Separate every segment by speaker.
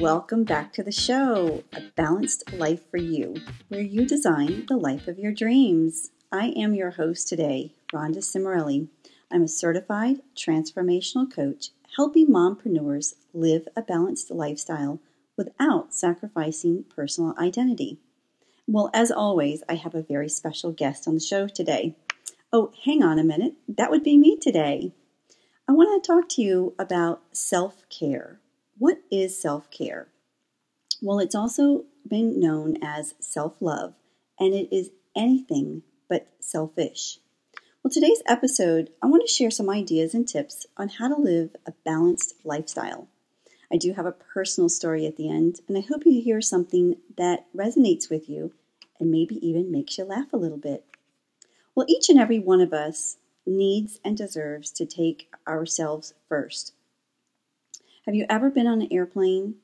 Speaker 1: welcome back to the show, A Balanced Life for You, where you design the life of your dreams. I am your host today, Rhonda Cimarelli. I'm a certified transformational coach helping mompreneurs live a balanced lifestyle without sacrificing personal identity. Well, as always, I have a very special guest on the show today. Oh, hang on a minute. That would be me today. I want to talk to you about self care. What is self care? Well, it's also been known as self love, and it is anything but selfish. Well, today's episode, I want to share some ideas and tips on how to live a balanced lifestyle. I do have a personal story at the end, and I hope you hear something that resonates with you and maybe even makes you laugh a little bit. Well, each and every one of us needs and deserves to take ourselves first. Have you ever been on an airplane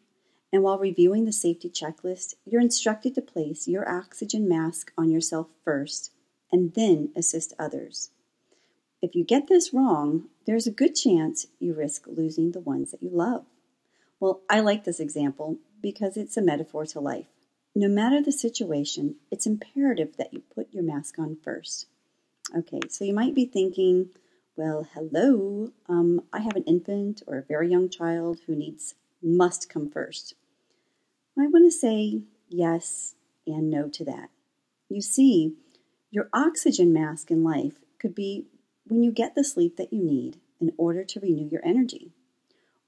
Speaker 1: and while reviewing the safety checklist, you're instructed to place your oxygen mask on yourself first and then assist others? If you get this wrong, there's a good chance you risk losing the ones that you love. Well, I like this example because it's a metaphor to life. No matter the situation, it's imperative that you put your mask on first. Okay, so you might be thinking, well, hello, um, I have an infant or a very young child who needs must come first. I want to say yes and no to that. You see, your oxygen mask in life could be when you get the sleep that you need in order to renew your energy,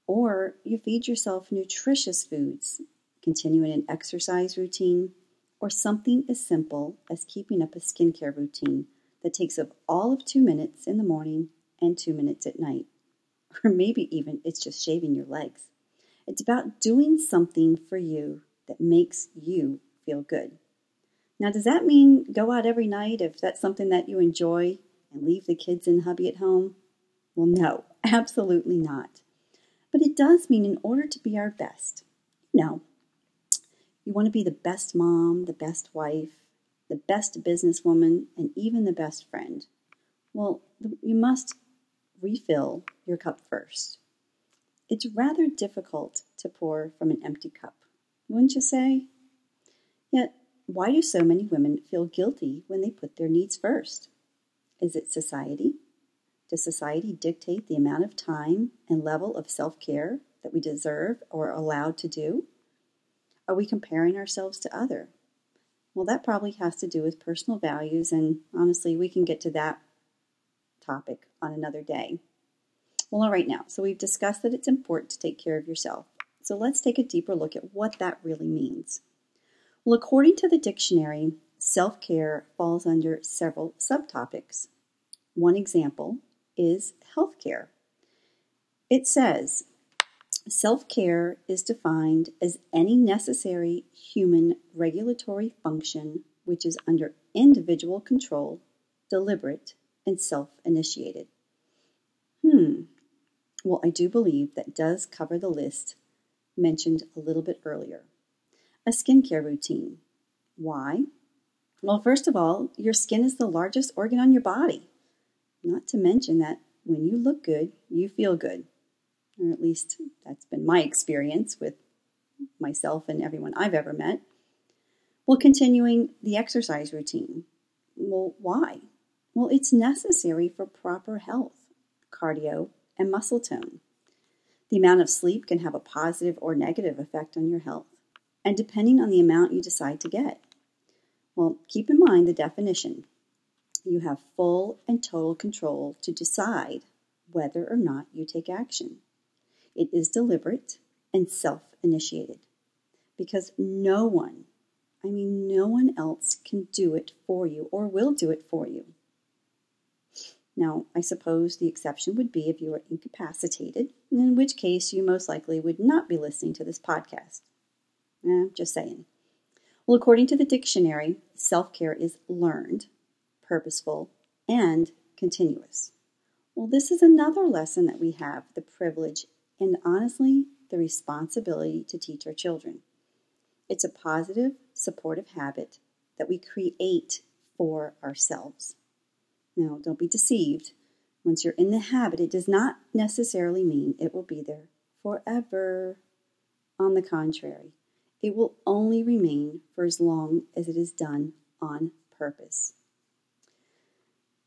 Speaker 1: or you feed yourself nutritious foods, continuing an exercise routine, or something as simple as keeping up a skincare routine that takes up all of two minutes in the morning and two minutes at night. Or maybe even it's just shaving your legs. It's about doing something for you that makes you feel good. Now, does that mean go out every night if that's something that you enjoy and leave the kids and hubby at home? Well, no, absolutely not. But it does mean in order to be our best, you know, you want to be the best mom, the best wife, the best businesswoman, and even the best friend. Well, you must refill your cup first. It's rather difficult to pour from an empty cup, wouldn't you say? Yet, why do so many women feel guilty when they put their needs first? Is it society? Does society dictate the amount of time and level of self care that we deserve or are allowed to do? Are we comparing ourselves to other? Well, that probably has to do with personal values, and honestly, we can get to that topic on another day. Well, all right now, so we've discussed that it's important to take care of yourself. So let's take a deeper look at what that really means. Well, according to the dictionary, self care falls under several subtopics. One example is health care. It says self care is defined as any necessary human regulatory function which is under individual control, deliberate, and self initiated. Hmm. Well, I do believe that does cover the list mentioned a little bit earlier. A skincare routine. Why? Well, first of all, your skin is the largest organ on your body. Not to mention that when you look good, you feel good. Or at least that's been my experience with myself and everyone I've ever met. Well, continuing the exercise routine. Well, why? Well, it's necessary for proper health, cardio, and muscle tone. The amount of sleep can have a positive or negative effect on your health, and depending on the amount you decide to get. Well, keep in mind the definition. You have full and total control to decide whether or not you take action. It is deliberate and self initiated because no one, I mean, no one else can do it for you or will do it for you. Now, I suppose the exception would be if you were incapacitated, in which case you most likely would not be listening to this podcast. Eh, just saying. Well, according to the dictionary, self care is learned, purposeful, and continuous. Well, this is another lesson that we have the privilege and honestly the responsibility to teach our children. It's a positive, supportive habit that we create for ourselves. Now, don't be deceived. Once you're in the habit, it does not necessarily mean it will be there forever. On the contrary, it will only remain for as long as it is done on purpose.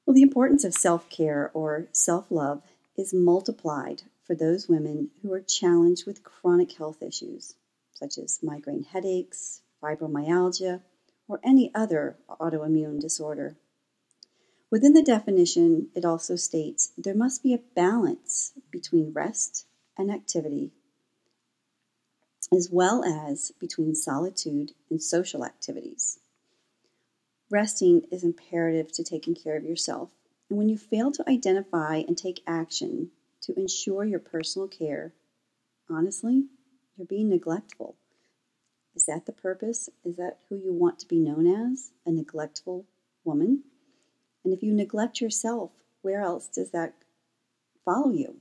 Speaker 1: Well, the importance of self care or self love is multiplied for those women who are challenged with chronic health issues, such as migraine headaches, fibromyalgia, or any other autoimmune disorder. Within the definition, it also states there must be a balance between rest and activity, as well as between solitude and social activities. Resting is imperative to taking care of yourself, and when you fail to identify and take action to ensure your personal care, honestly, you're being neglectful. Is that the purpose? Is that who you want to be known as? A neglectful woman? And if you neglect yourself, where else does that follow you?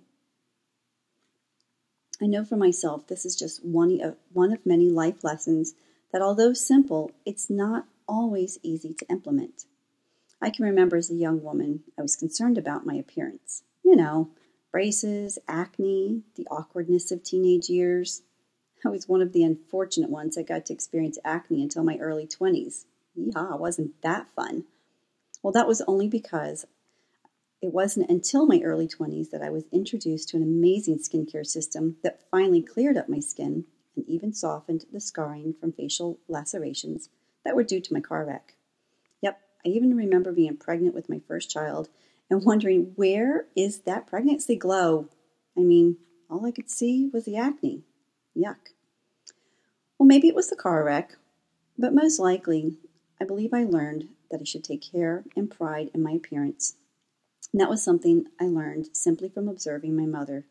Speaker 1: I know for myself, this is just one of, one of many life lessons that, although simple, it's not always easy to implement. I can remember as a young woman, I was concerned about my appearance. You know, braces, acne, the awkwardness of teenage years. I was one of the unfortunate ones that got to experience acne until my early 20s. Yeah, wasn't that fun? Well, that was only because it wasn't until my early 20s that I was introduced to an amazing skincare system that finally cleared up my skin and even softened the scarring from facial lacerations that were due to my car wreck. Yep, I even remember being pregnant with my first child and wondering where is that pregnancy glow? I mean, all I could see was the acne. Yuck. Well, maybe it was the car wreck, but most likely, I believe I learned that I should take care and pride in my appearance. And that was something I learned simply from observing my mother.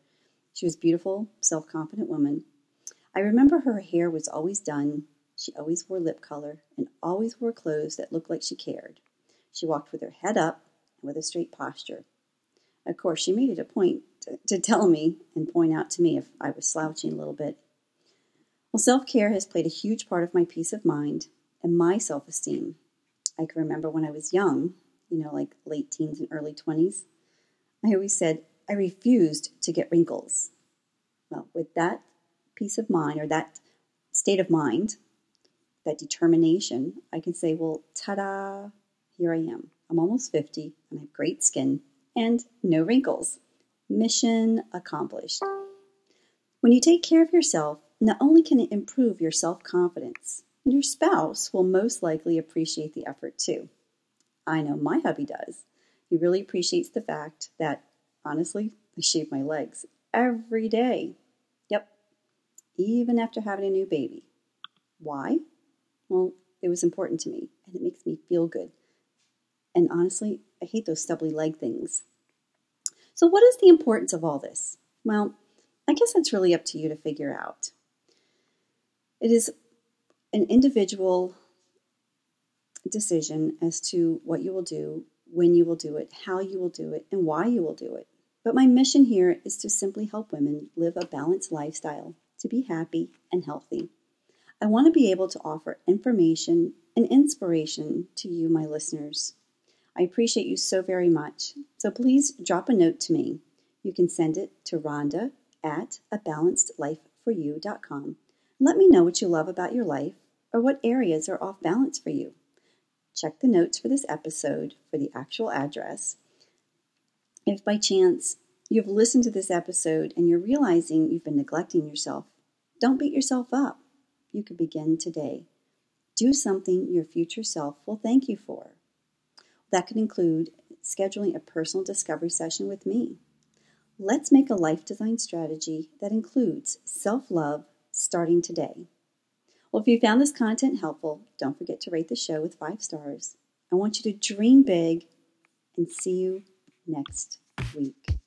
Speaker 1: She was a beautiful, self confident woman. I remember her hair was always done, she always wore lip color, and always wore clothes that looked like she cared. She walked with her head up and with a straight posture. Of course, she made it a point to, to tell me and point out to me if I was slouching a little bit. Well, self care has played a huge part of my peace of mind and my self esteem. I can remember when I was young, you know, like late teens and early 20s, I always said, I refused to get wrinkles. Well, with that peace of mind or that state of mind, that determination, I can say, well, ta da, here I am. I'm almost 50 and I have great skin and no wrinkles. Mission accomplished. When you take care of yourself, not only can it improve your self confidence, your spouse will most likely appreciate the effort too. I know my hubby does. He really appreciates the fact that, honestly, I shave my legs every day. Yep, even after having a new baby. Why? Well, it was important to me, and it makes me feel good. And honestly, I hate those stubbly leg things. So, what is the importance of all this? Well, I guess that's really up to you to figure out. It is an individual decision as to what you will do, when you will do it, how you will do it, and why you will do it. But my mission here is to simply help women live a balanced lifestyle to be happy and healthy. I want to be able to offer information and inspiration to you, my listeners. I appreciate you so very much. So please drop a note to me. You can send it to Rhonda at a balancedlifeforyou.com. Let me know what you love about your life or what areas are off balance for you. Check the notes for this episode for the actual address. If by chance you've listened to this episode and you're realizing you've been neglecting yourself, don't beat yourself up. You can begin today. Do something your future self will thank you for. That could include scheduling a personal discovery session with me. Let's make a life design strategy that includes self love starting today. Well, if you found this content helpful, don't forget to rate the show with five stars. I want you to dream big and see you next week.